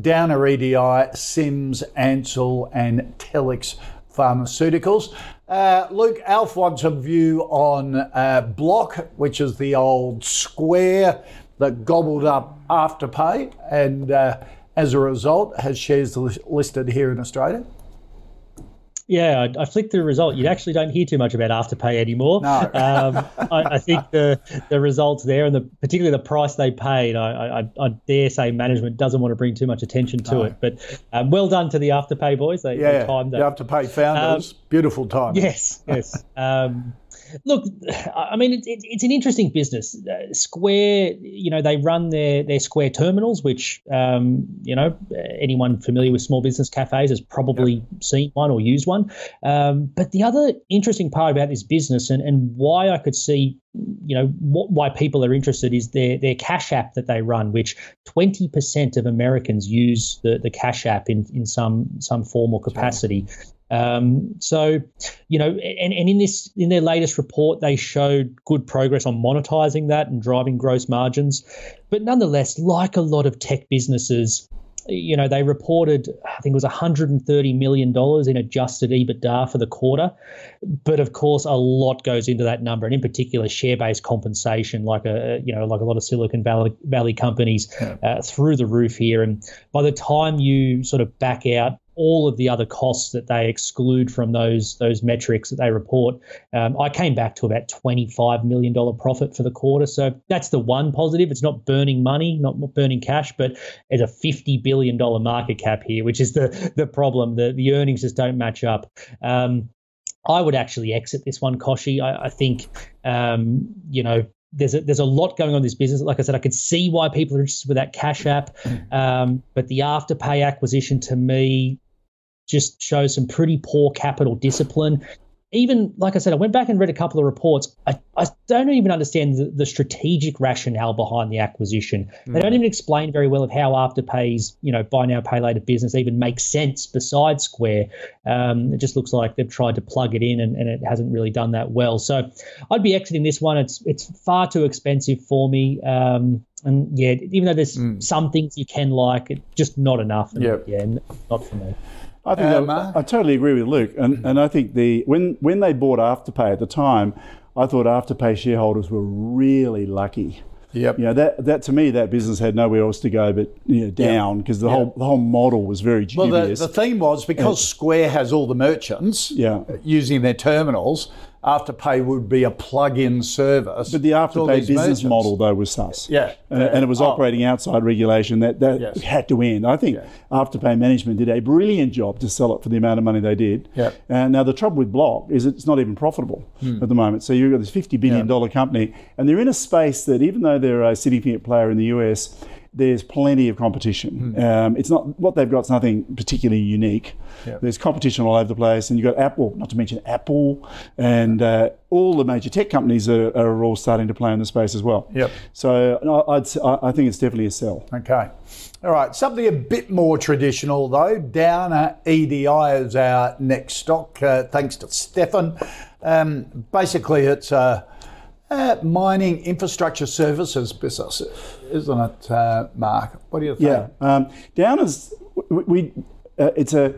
Downer EDI, Sims, Ansell, and Telix Pharmaceuticals. Uh, Luke, Alf wants a view on uh, Block, which is the old square that gobbled up Afterpay, and uh, as a result, has shares listed here in Australia. Yeah, I, I flicked the result. You actually don't hear too much about Afterpay anymore. No. um, I, I think the the results there, and the particularly the price they paid, I, I, I dare say management doesn't want to bring too much attention to it. But um, well done to the Afterpay boys. They, Yeah, they timed you that Afterpay founders. Beautiful time. Yes, yes. look, I mean, it's it, it's an interesting business. Uh, Square, you know, they run their their Square terminals, which um, you know anyone familiar with small business cafes has probably seen one or used one. Um, but the other interesting part about this business and, and why I could see you know what, why people are interested is their their cash app that they run which 20% of Americans use the, the cash app in, in some some form or capacity um, so you know and, and in this in their latest report they showed good progress on monetizing that and driving gross margins but nonetheless like a lot of tech businesses you know, they reported, I think it was $130 million in adjusted EBITDA for the quarter. But of course, a lot goes into that number, and in particular, share-based compensation, like a you know, like a lot of Silicon Valley, Valley companies, uh, through the roof here. And by the time you sort of back out all of the other costs that they exclude from those those metrics that they report, um, I came back to about twenty five million dollar profit for the quarter. So that's the one positive. It's not burning money, not burning cash, but it's a fifty billion dollar market cap here, which is the the problem. The the earnings just don't match up. Um, I would actually exit this one, Kochie. I, I think, um, you know, there's a, there's a lot going on in this business. Like I said, I could see why people are interested with that Cash App, um, but the Afterpay acquisition to me just shows some pretty poor capital discipline even like I said, I went back and read a couple of reports. I, I don't even understand the, the strategic rationale behind the acquisition. Mm. They don't even explain very well of how Afterpay's you know buy now pay later business even makes sense besides Square. Um, it just looks like they've tried to plug it in and, and it hasn't really done that well. So I'd be exiting this one. It's it's far too expensive for me. Um, and yeah, even though there's mm. some things you can like, it's just not enough. And, yep. Yeah, not for me. I think um, that, I totally agree with Luke, and, and I think the when when they bought Afterpay at the time, I thought Afterpay shareholders were really lucky. Yep. You know that that to me that business had nowhere else to go but you know, down because the yep. whole the whole model was very dubious. Well, the, the theme was because Square has all the merchants yeah. using their terminals. Afterpay would be a plug-in service. But the Afterpay business merchants. model, though, was sus. Yeah, and, and it was oh. operating outside regulation. That that yes. had to end. I think yeah. Afterpay management did a brilliant job to sell it for the amount of money they did. Yeah. And now the trouble with Block is it's not even profitable hmm. at the moment. So you've got this fifty billion dollar yeah. company, and they're in a space that even though they're a significant player in the US there's plenty of competition. Mm. Um, it's not what they've got is nothing particularly unique. Yep. There's competition all over the place, and you've got Apple, not to mention Apple, and uh, all the major tech companies are, are, all starting to play in the space as well. Yep. So I'd, I think it's definitely a sell. Okay. All right. Something a bit more traditional though. Downer EDI is our next stock. Uh, thanks to Stefan. Um, basically, it's a uh, mining infrastructure services business, isn't it, uh, Mark? What do you think? Yeah, um, Downers, we, we uh, it's a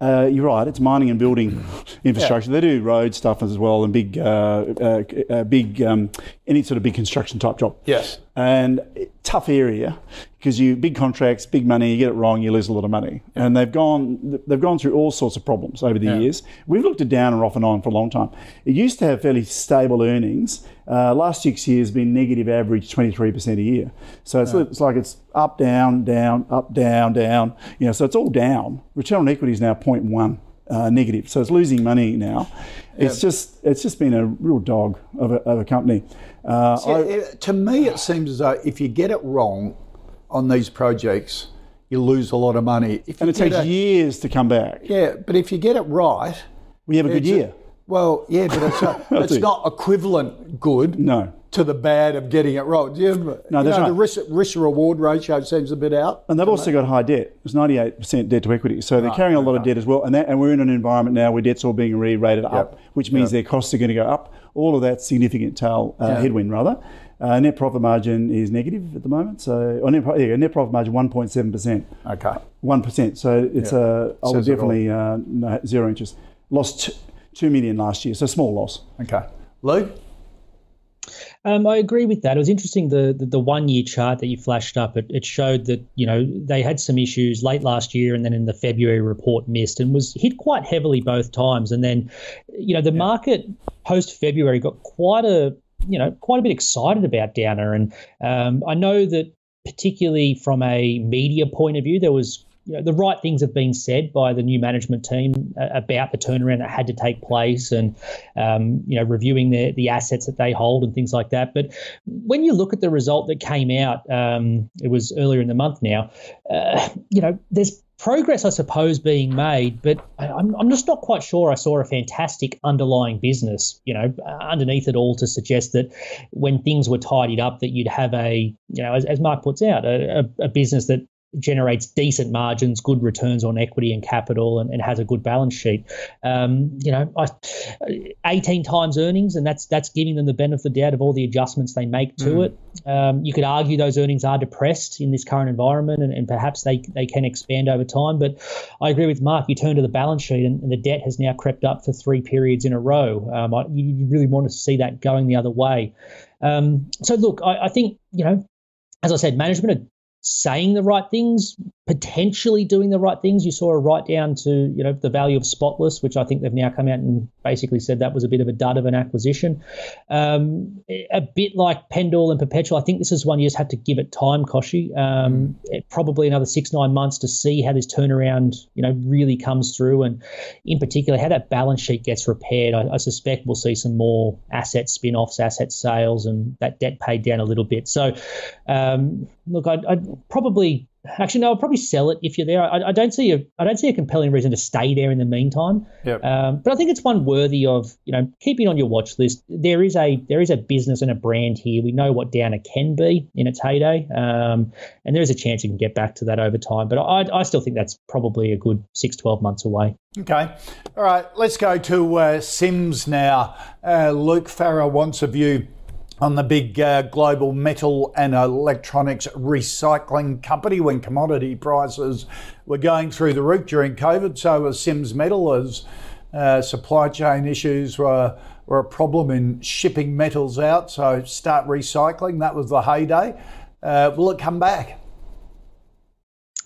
uh, you're right. It's mining and building infrastructure. Yeah. They do road stuff as well, and big, uh, uh, uh, big, um, any sort of big construction type job. Yes. And tough area because you big contracts, big money. You get it wrong, you lose a lot of money. Yeah. And they've gone, they've gone through all sorts of problems over the yeah. years. We've looked at Downer off and on for a long time. It used to have fairly stable earnings. Uh, last six years been negative average 23% a year. So it's, it's like it's up, down, down, up, down, down. You know, so it's all down. Return on equity is now 0.1. Uh, negative, so it's losing money now. It's just it's just been a real dog of a, of a company. Uh, See, I, to me, it seems as though if you get it wrong on these projects, you lose a lot of money. If and it takes a, years to come back. Yeah, but if you get it right, we have a good year. A, well, yeah, but it's, a, it's not equivalent good. No. To the bad of getting it wrong. You, no, that's know, right. The risk, risk reward ratio seems a bit out. And they've also got high debt. It's 98% debt to equity. So they're right, carrying a lot of debt as well. And, that, and we're in an environment now where debt's all being re rated yep. up, which means yep. their costs are going to go up. All of that significant tail uh, headwind, rather. Uh, net profit margin is negative at the moment. So, or net, yeah, net profit margin 1.7%. Okay. 1%. So it's a, uh, I would definitely uh, no, zero interest. Lost two million last year, so small loss. Okay, Lou. Um, I agree with that. It was interesting the the, the one year chart that you flashed up. It, it showed that you know they had some issues late last year, and then in the February report missed and was hit quite heavily both times. And then, you know, the yeah. market post February got quite a you know quite a bit excited about Downer, and um, I know that particularly from a media point of view, there was you know, the right things have been said by the new management team uh, about the turnaround that had to take place and, um, you know, reviewing the, the assets that they hold and things like that. But when you look at the result that came out, um, it was earlier in the month now, uh, you know, there's progress, I suppose, being made, but I'm, I'm just not quite sure I saw a fantastic underlying business, you know, underneath it all to suggest that when things were tidied up, that you'd have a, you know, as, as Mark puts out, a, a business that generates decent margins, good returns on equity and capital, and, and has a good balance sheet. Um, you know, I, 18 times earnings, and that's that's giving them the benefit of the doubt of all the adjustments they make to mm. it. Um, you could argue those earnings are depressed in this current environment, and, and, perhaps they they can expand over time. But I agree with Mark. You turn to the balance sheet, and, and the debt has now crept up for three periods in a row. Um, I, you really want to see that going the other way. Um, so look, I, I think you know as I said, management saying the right things, potentially doing the right things. You saw a write down to you know the value of Spotless, which I think they've now come out and basically said that was a bit of a dud of an acquisition. Um, a bit like Pendal and Perpetual, I think this is one you just have to give it time, Kochie. Um, probably another six nine months to see how this turnaround you know really comes through, and in particular how that balance sheet gets repaired. I, I suspect we'll see some more asset spin offs, asset sales, and that debt paid down a little bit. So, um, look, I'd, I'd probably Actually, no. I'll probably sell it if you're there. I, I, don't see a I don't see a compelling reason to stay there in the meantime. Yep. Um, but I think it's one worthy of you know keeping on your watch list. There is a there is a business and a brand here. We know what Downer can be in its heyday, um, and there is a chance you can get back to that over time. But I, I still think that's probably a good six, 12 months away. Okay. All right. Let's go to uh, Sims now. Uh, Luke Farrer wants a view on the big uh, global metal and electronics recycling company when commodity prices were going through the roof during COVID. So was Sims Metal as uh, supply chain issues were, were a problem in shipping metals out. So start recycling. That was the heyday. Uh, will it come back?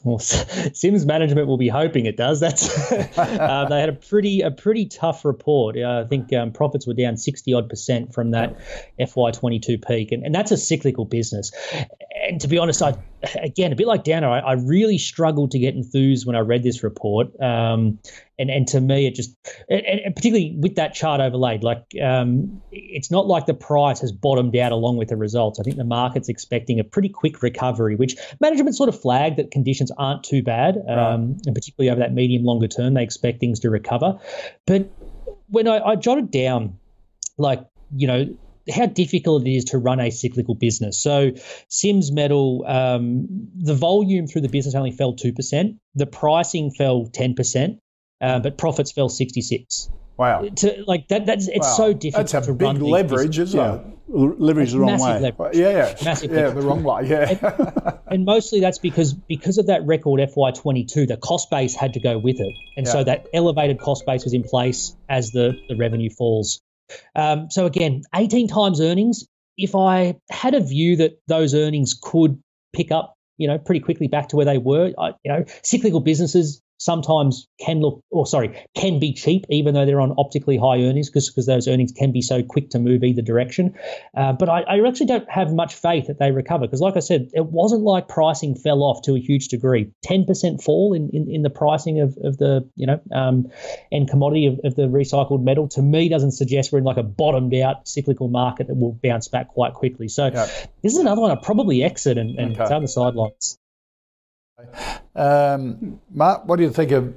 Well, Sims management will be hoping it does. That's uh, they had a pretty a pretty tough report. Uh, I think um, profits were down sixty odd percent from that FY twenty two peak, and, and that's a cyclical business. And to be honest, I again a bit like Downer, I, I really struggled to get enthused when I read this report. Um, and and to me, it just and, and particularly with that chart overlaid, like um, it's not like the price has bottomed out along with the results. I think the market's expecting a pretty quick recovery, which management sort of flagged that conditions aren't too bad, um, right. and particularly over that medium longer term, they expect things to recover. But when I, I jotted down, like you know how difficult it is to run a cyclical business. So, Sims Metal, um, the volume through the business only fell 2%, the pricing fell 10%, uh, but profits fell 66. Wow. To, like that, that's it's wow. so difficult that's a to big leverage, isn't yeah. it? Leverage the wrong way. Leverage. Yeah, yeah, massive yeah, leverage. the wrong way. Yeah, and, and, mostly that's because because of that record FY22, the cost base had to go with it, and yeah. so that elevated cost base was in place as the the revenue falls. Um, so again, 18 times earnings. If I had a view that those earnings could pick up, you know, pretty quickly back to where they were, I, you know, cyclical businesses sometimes can look, or sorry, can be cheap, even though they're on optically high earnings, because those earnings can be so quick to move either direction. Uh, but I, I, actually don't have much faith that they recover, because like I said, it wasn't like pricing fell off to a huge degree. Ten percent fall in, in, in, the pricing of, of the you know um, and commodity of, of the recycled metal to me doesn't suggest we're in like a bottomed out cyclical market that will bounce back quite quickly. So this is another one I probably exit and, and okay. on the sidelines. Um, Mark, what do you think of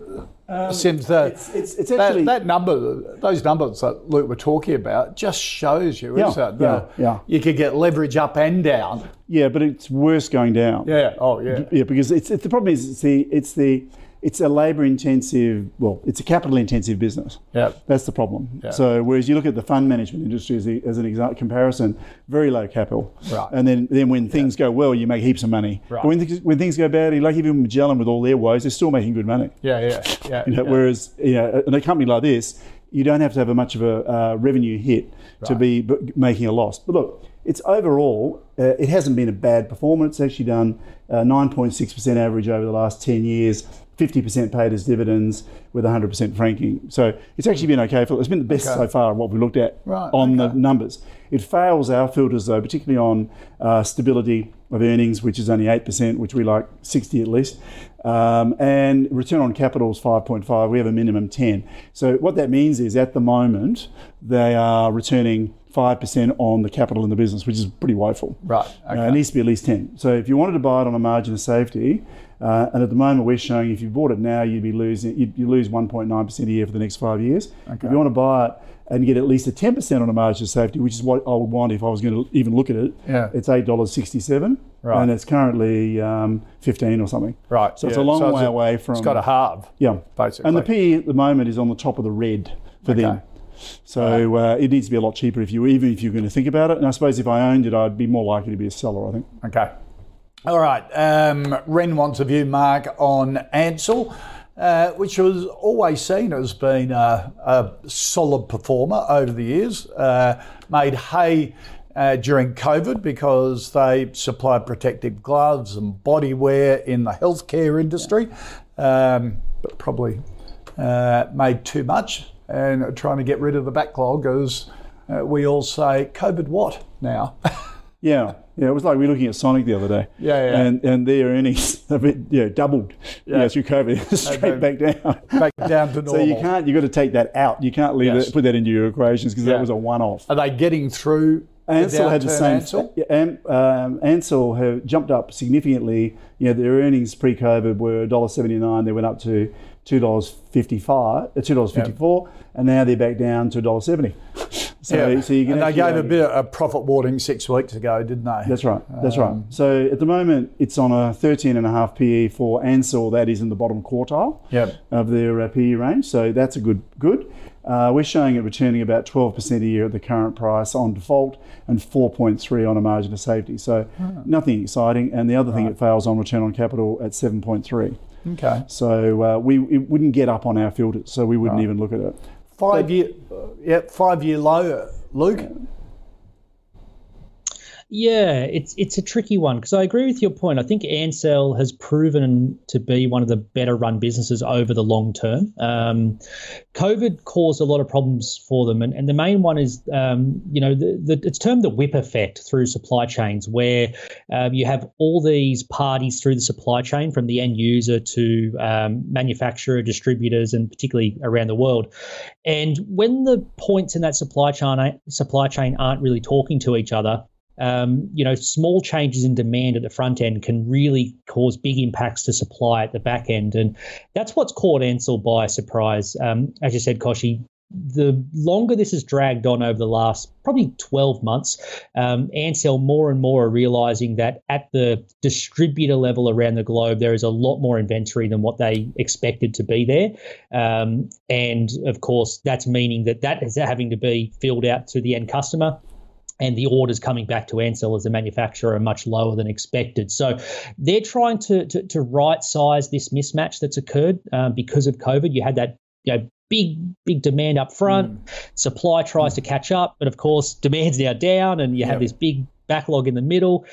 um, Sims? The, it's, it's, it's actually, that, that, number, those numbers that Luke were talking about, just shows you, yeah, isn't it? Yeah, yeah. You could get leverage up and down. Yeah, but it's worse going down. Yeah. Oh, yeah. Yeah, because it's, it's the problem is it's the it's the it's a labour intensive, well, it's a capital intensive business. Yeah. That's the problem. Yep. So, whereas you look at the fund management industry as, the, as an exact comparison, very low capital. Right. And then, then when things go well, you make heaps of money. Right. But when, th- when things go badly, like even Magellan with all their woes, they're still making good money. Yeah, yeah, yeah. You know, yeah. Whereas, you know, in a company like this, you don't have to have a much of a uh, revenue hit right. to be b- making a loss. But look, it's overall, uh, it hasn't been a bad performance. It's actually done uh, 9.6% average over the last 10 years. 50% paid as dividends with 100% franking. So it's actually been okay. For, it's been the best okay. so far what we looked at right, on okay. the numbers. It fails our filters though, particularly on uh, stability of earnings, which is only 8%, which we like 60 at least. Um, and return on capital is 5.5. We have a minimum 10. So what that means is at the moment, they are returning 5% on the capital in the business, which is pretty woeful. Right. Okay. Uh, it needs to be at least 10. So if you wanted to buy it on a margin of safety, uh, and at the moment, we're showing if you bought it now, you'd be losing you'd, you lose 1.9% a year for the next five years. Okay. If you want to buy it and get at least a 10% on a margin of safety, which is what I would want if I was going to even look at it, yeah. it's $8.67. Right. And it's currently um, 15 or something. Right. So yeah. it's a long so way a, away from. It's got a halve. Yeah. Basically. And the PE at the moment is on the top of the red for okay. them. So uh, it needs to be a lot cheaper if you even if you're going to think about it. And I suppose if I owned it, I'd be more likely to be a seller. I think. Okay. All right. Um, Ren wants a view, Mark, on Ansell. Uh, which was always seen as being a, a solid performer over the years. Uh, made hay uh, during COVID because they supplied protective gloves and body wear in the healthcare industry, um, but probably uh, made too much and are trying to get rid of the backlog as uh, we all say, COVID what now? Yeah, yeah. It was like we were looking at Sonic the other day. Yeah, yeah. And and their earnings a bit, yeah, doubled. Yeah, through COVID, straight back down. Back down to normal. So you can't. You got to take that out. You can't leave Yes. it, put that into your equations because Yeah. that was a one-off. Are they getting through? Ansell had the same. Ansell? Yeah, Am, um, Ansell have jumped up significantly. You know, their earnings pre-COVID were $1.79. They went up to two dollars fifty-five, uh, two dollars fifty-four, and now they're back down to $1.70. So, Yeah. so you can and they gave a bit of a profit warning six weeks ago, didn't they? That's right. That's right. Um, So at the moment, it's on a 13 and a half PE for Ansell. That is in the bottom quartile Yep. of their uh, PE range. So that's a good good. Uh, we're showing it returning about 12% a year at the current price on default and 4.3 on a margin of safety. So nothing exciting. And the other thing it fails on return on capital at 7.3. Okay. So uh, we it wouldn't get up on our filters. So we wouldn't even look at it. Five year, uh, yeah, five year low, Luke. Yeah, it's it's a tricky one because I agree with your point. I think Ansell has proven to be one of the better run businesses over the long term. Um, COVID caused a lot of problems for them, and, and the main one is, um, you know, the, the, it's termed the whip effect through supply chains, where um, you have all these parties through the supply chain, from the end user to um, manufacturer, distributors, and particularly around the world. And when the points in that supply chain supply chain aren't really talking to each other, um, you know, small changes in demand at the front end can really cause big impacts to supply at the back end, and that's what's caught Ansell by surprise. Um, as you said, Kochie, the longer this has dragged on over the last probably 12 months, um, Ansell more and more are realizing that at the distributor level around the globe, there is a lot more inventory than what they expected to be there. Um, and of course, that's meaning that that is having to be filled out to the end customer and the orders coming back to Ansell as a manufacturer are much lower than expected. So they're trying to to, to right size this mismatch that's occurred um, because of COVID. You had that you know big big demand up front, supply tries to catch up, but of course demand's now down, and you have this big backlog in the middle.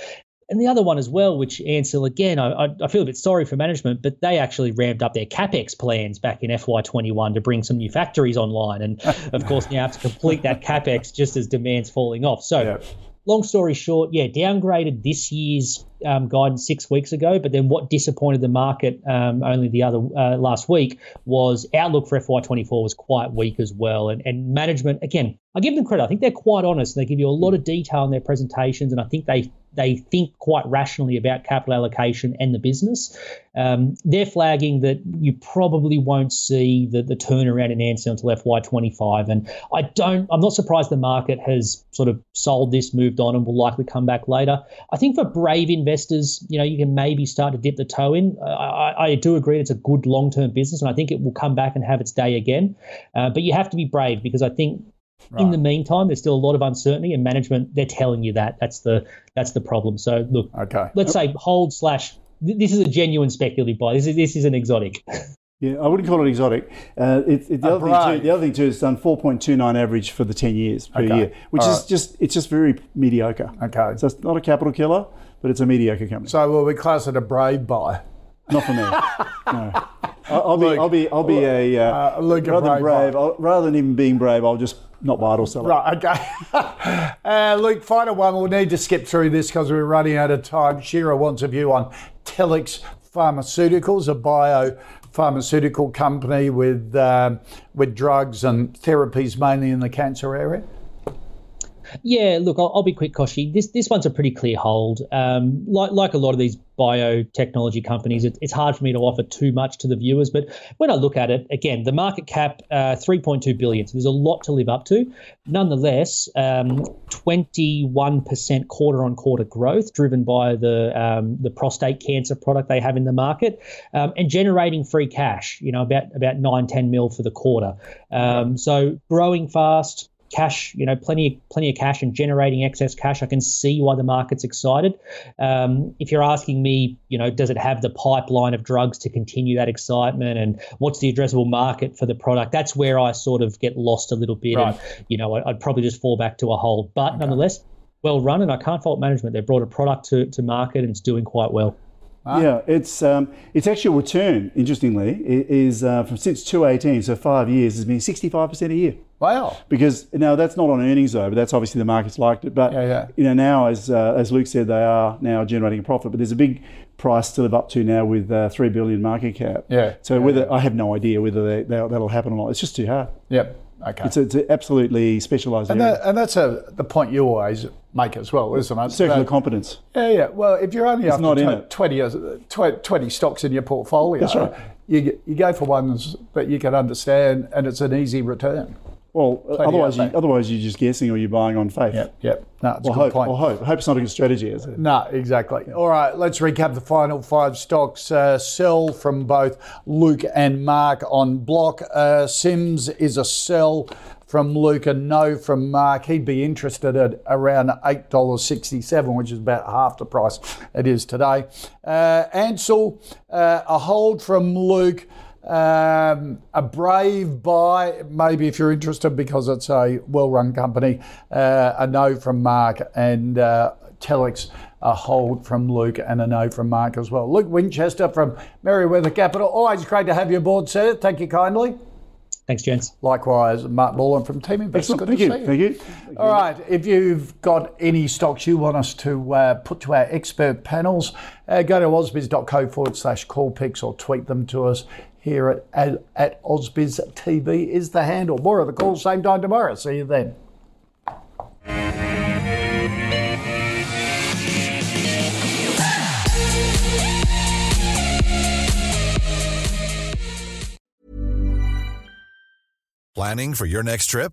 And the other one as well, which Ansell again, I, I- I feel a bit sorry for management, but they actually ramped up their capex plans back in FY21 to bring some new factories online, and of course now have to complete that capex just as demand's falling off. So Yeah. long story short, yeah, downgraded this year's um, guidance six weeks ago. But then what disappointed the market um, only the other uh, last week was outlook for FY24 was quite weak as well. And, and management, again, I give them credit. I think they're quite honest. They give you a lot of detail in their presentations, and I think they they think quite rationally about capital allocation and the business. Um, they're flagging that you probably won't see the, the turnaround in Ansell until FY25. And I don't, I'm not surprised the market has sort of sold this, moved on, and will likely come back later. I think for brave investors, you know, you can maybe start to dip the toe in. I, I, I do agree it's a good long term business, and I think it will come back and have its day again. Uh, but you have to be brave because I think in the meantime, there's still a lot of uncertainty, and management they're telling you that. That's the that's the problem. So look, Okay. let's say hold slash. This is a genuine speculative buy. This is this is an exotic. Yeah, I wouldn't call it exotic. Uh, it, it, the, other thing too, the other thing too, it's done 4.29 average for the 10 years per Okay. year, which All is right. just it's just very mediocre. Okay. So it's not a capital killer, but it's a mediocre company. So will we class it a brave buy? not for me. no. I'll, be Luke, I'll be I'll be a uh, uh, Luke, a rather than brave brave. I'll, rather than even being brave, I'll just not buy it or sell it. Right, okay. uh, Luke, final one. We'll need to skip through this because we're running out of time. Shira wants a view on Telix Pharmaceuticals, a bio pharmaceutical company with um, with drugs and therapies mainly in the cancer area. Yeah, look, I'll, I'll be quick, Kochie. This this one's a pretty clear hold. Um, like like a lot of these biotechnology companies, it, it's hard for me to offer too much to the viewers. But when I look at it, again, the market cap uh, 3.2 billion. So there's a lot to live up to. Nonetheless, um, 21% quarter on quarter growth, driven by the um, the prostate cancer product they have in the market, um, and generating free cash. You know, about about nine ten mil for the quarter. Um, so growing fast cash, you know, plenty plenty of cash and generating excess cash. I can see why the market's excited. Um, if you're asking me, you know, does it have the pipeline of drugs to continue that excitement, and what's the addressable market for the product? That's where I sort of get lost a little bit, Right. and you know, I'd probably just fall back to a hold. But nonetheless. well run, and I can't fault management. They've brought a product to, to market and it's doing quite well. Yeah, it's um, its actual return, interestingly, is uh, from since 2018, so five years, has been 65% a year. Wow. Because now that's not on earnings though, but that's obviously the market's liked it. But Yeah, yeah. you know now, as uh, as Luke said, they are now generating a profit. But there's a big price to live up to now with uh, three billion market cap. Yeah. So whether I have no idea whether they, that'll happen or not. It's just too hard. Yep. Okay. It's, a, it's an absolutely specialised and, area. that, and that's a, the point you always make as well, isn't it? Circular That- competence. Yeah, yeah. Well, if you're only after not in tw- it. 20, uh, tw- 20 stocks in your portfolio, That's right. you, you go for ones that you can understand and it's an easy return. Well, otherwise, you, otherwise you're just guessing or you're buying on faith. Yep, yep. No, it's Or a good hope, point. or hope. Hope's not a good strategy, is it? No, exactly. All right, let's recap the final five stocks. Uh, sell from both Luke and Mark on block. Uh, Sims is a sell from Luke and no from Mark. He'd be interested at around $8.67, which is about half the price it is today. Uh, Ansell, uh, a hold from Luke. Um, a brave buy, maybe if you're interested, because it's a well-run company. Uh, a no from Mark and uh, Telix, a hold from Luke and a no from Mark as well. Luke Winchester from Merewether Capital. Always great to have you aboard, sir. Thank you kindly. Thanks, gents. Likewise, Mark Moreland from Team Invest. Excellent. Good Thank to you. see Thank you. all right. If you've got any stocks you want us to uh, put to our expert panels, uh, go to ausbiz.co forward slash call picks or tweet them to us here at, at, at Ausbiz TV is the handle. More of the calls same time tomorrow. See you then. Planning for your next trip?